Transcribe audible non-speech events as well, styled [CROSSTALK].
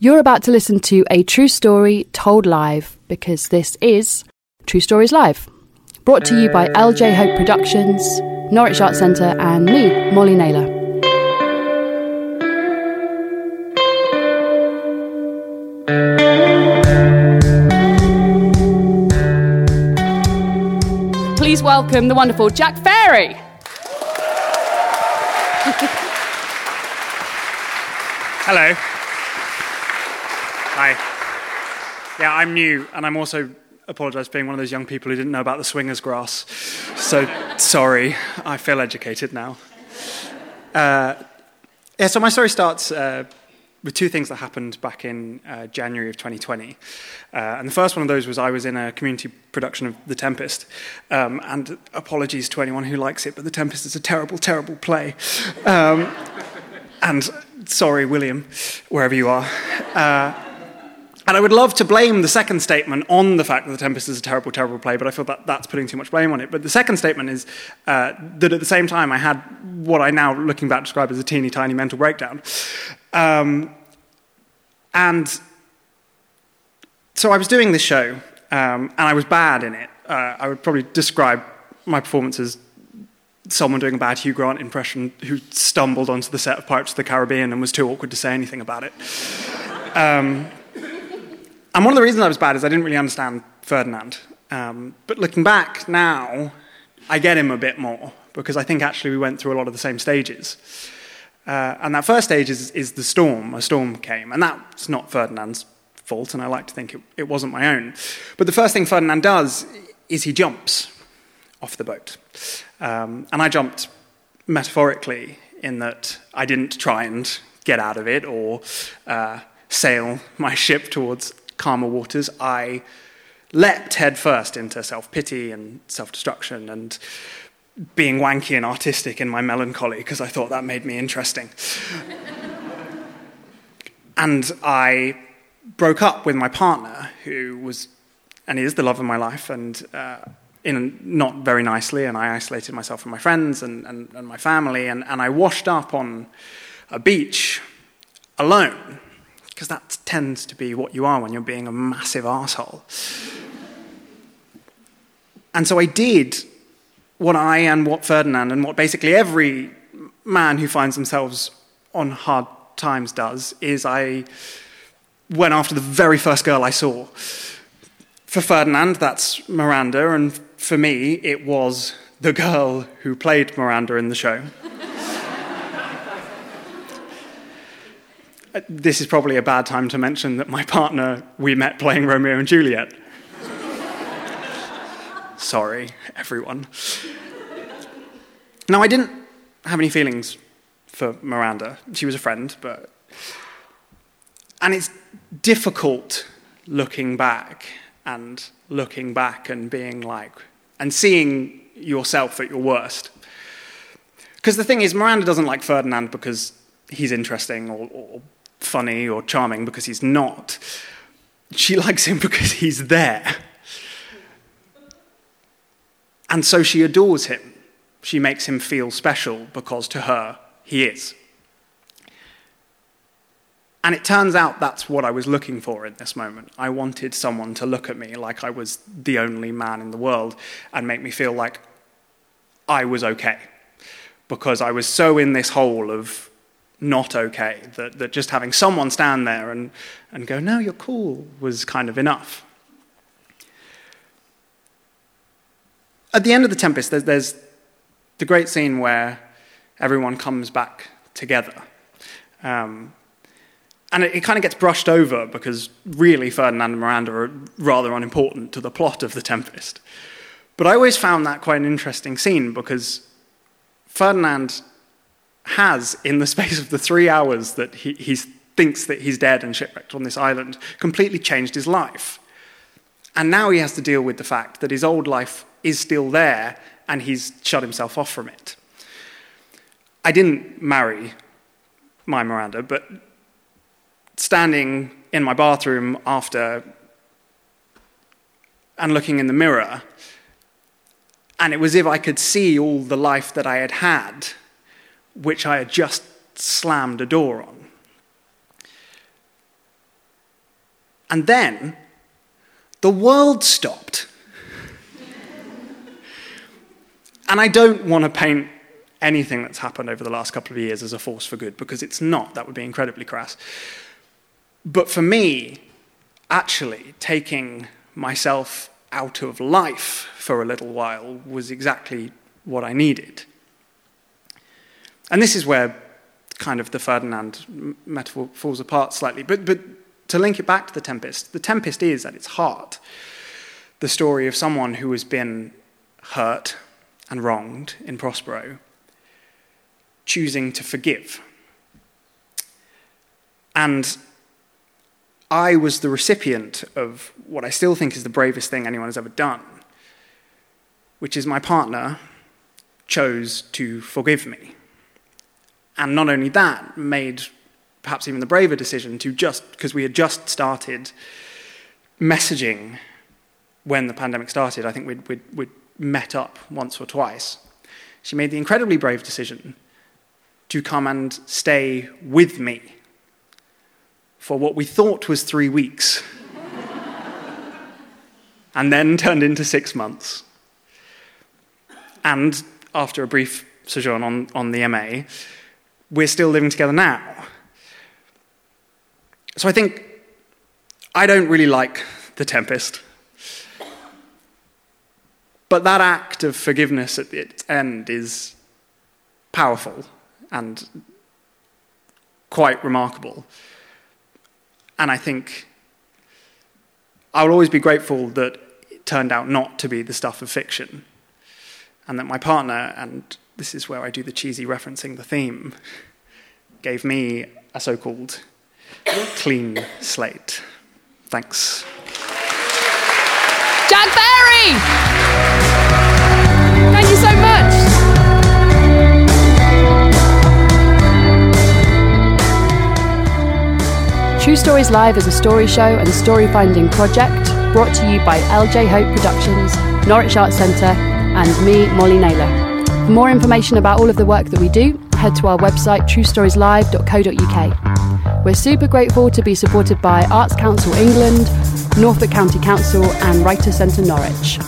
You're about to listen to a true story told live because this is True Stories Live. Brought to you by LJ Hope Productions, Norwich Arts Centre, and me, Molly Naylor. Please welcome the wonderful Jack Ferry. Hello. Hi. Yeah, I'm new, and I'm also apologise for being one of those young people who didn't know about the swingers grass. So sorry, I feel educated now. Uh, yeah, so my story starts uh, with two things that happened back in uh, January of 2020. Uh, and the first one of those was I was in a community production of The Tempest. Um, and apologies to anyone who likes it, but The Tempest is a terrible, terrible play. Um, and sorry, William, wherever you are. And I would love to blame the second statement on the fact that The Tempest is a terrible, terrible play, but I feel that that's putting too much blame on it. But the second statement is uh, that at the same time I had what I now, looking back, describe as a teeny tiny mental breakdown. Um, and so I was doing this show, um, and I was bad in it. Uh, I would probably describe my performance as someone doing a bad Hugh Grant impression who stumbled onto the set of Pirates of the Caribbean and was too awkward to say anything about it. Um, and one of the reasons I was bad is I didn't really understand Ferdinand. Um, but looking back now, I get him a bit more because I think actually we went through a lot of the same stages. Uh, and that first stage is, is the storm. A storm came. And that's not Ferdinand's fault, and I like to think it, it wasn't my own. But the first thing Ferdinand does is he jumps off the boat. Um, and I jumped metaphorically in that I didn't try and get out of it or uh, sail my ship towards calmer waters, I leapt headfirst into self pity and self destruction and being wanky and artistic in my melancholy because I thought that made me interesting. [LAUGHS] and I broke up with my partner, who was and is the love of my life, and uh, in not very nicely. And I isolated myself from my friends and, and, and my family, and, and I washed up on a beach alone because that tends to be what you are when you're being a massive asshole. and so I did what I and what Ferdinand and what basically every man who finds themselves on hard times does is I went after the very first girl I saw. For Ferdinand, that's Miranda, and for me, it was the girl who played Miranda in the show. Uh, this is probably a bad time to mention that my partner, we met playing Romeo and Juliet. Sorry, everyone. Now, I didn't have any feelings for Miranda. She was a friend, but. And it's difficult looking back and looking back and being like, and seeing yourself at your worst. Because the thing is, Miranda doesn't like Ferdinand because he's interesting or, or funny or charming because he's not. She [LAUGHS] likes him because he's there. And so she adores him. She makes him feel special because to her, he is. And it turns out that's what I was looking for in this moment. I wanted someone to look at me like I was the only man in the world and make me feel like I was okay. Because I was so in this hole of not okay, that, that just having someone stand there and, and go, no, you're cool, was kind of enough. At the end of The Tempest, there's, there's the great scene where everyone comes back together. Um, and it, it, kind of gets brushed over because really Ferdinand and Miranda are rather unimportant to the plot of The Tempest. But I always found that quite an interesting scene because Ferdinand has, in the space of the three hours that he, he thinks that he's dead and shipwrecked on this island, completely changed his life. And now he has to deal with the fact that his old life is still there and he's shut himself off from it. I didn't marry my Miranda, but standing in my bathroom after and looking in the mirror, and it was as if I could see all the life that I had had which I had just slammed a door on. And then the world stopped. [LAUGHS] and I don't want to paint anything that's happened over the last couple of years as a force for good because it's not. That would be incredibly crass. But for me, actually, taking myself out of life for a little while was exactly what I needed. And this is where kind of the Ferdinand metaphor falls apart slightly. But, but to link it back to The Tempest, The Tempest is at its heart the story of someone who has been hurt and wronged in Prospero, choosing to forgive. And I was the recipient of what I still think is the bravest thing anyone has ever done, which is my partner chose to forgive me. And not only that, made perhaps even the braver decision to just, because we had just started messaging when the pandemic started, I think we'd, we'd, we'd met up once or twice. She made the incredibly brave decision to come and stay with me for what we thought was three weeks, [LAUGHS] and then turned into six months. And after a brief sojourn on, on the MA, we're still living together now. So I think I don't really like The Tempest. But that act of forgiveness at its end is powerful and quite remarkable. And I think I will always be grateful that it turned out not to be the stuff of fiction. And that my partner, and this is where I do the cheesy referencing the theme, gave me a so called clean slate. Thanks. Jack Barry! Thank you so much. True Stories Live is a story show and story finding project brought to you by LJ Hope Productions, Norwich Arts Centre, and me, Molly Naylor. For more information about all of the work that we do, head to our website truestorieslive.co.uk. We're super grateful to be supported by Arts Council England, Norfolk County Council, and Writers' Centre Norwich.